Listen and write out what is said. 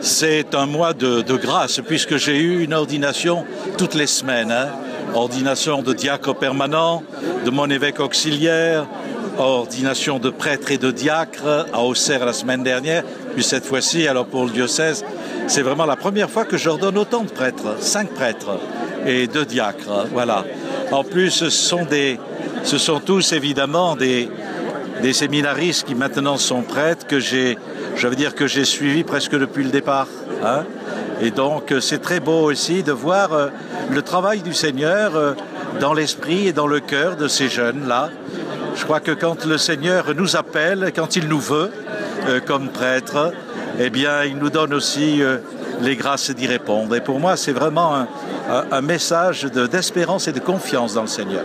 c'est un mois de, grâce puisque j'ai eu une ordination toutes les semaines. Hein. Ordination de diacre permanent, de mon évêque auxiliaire, ordination de prêtre et de diacre à Auxerre la semaine dernière, puis cette fois-ci, alors pour le diocèse, c'est vraiment la première fois que j'ordonne autant de prêtres, cinq prêtres et deux diacres. Voilà. En plus, ce sont, tous évidemment des séminaristes qui maintenant sont prêtres que j'ai, je veux dire que j'ai suivi presque depuis le départ. Hein. et donc, c'est très beau aussi de voir euh, le travail du Seigneur euh, dans l'esprit et dans le cœur de ces jeunes-là. Je crois que quand le Seigneur nous appelle, quand il nous veut euh, comme prêtres, eh bien, il nous donne aussi les grâces d'y répondre. Et pour moi, c'est vraiment un message d'espérance et de confiance dans le Seigneur.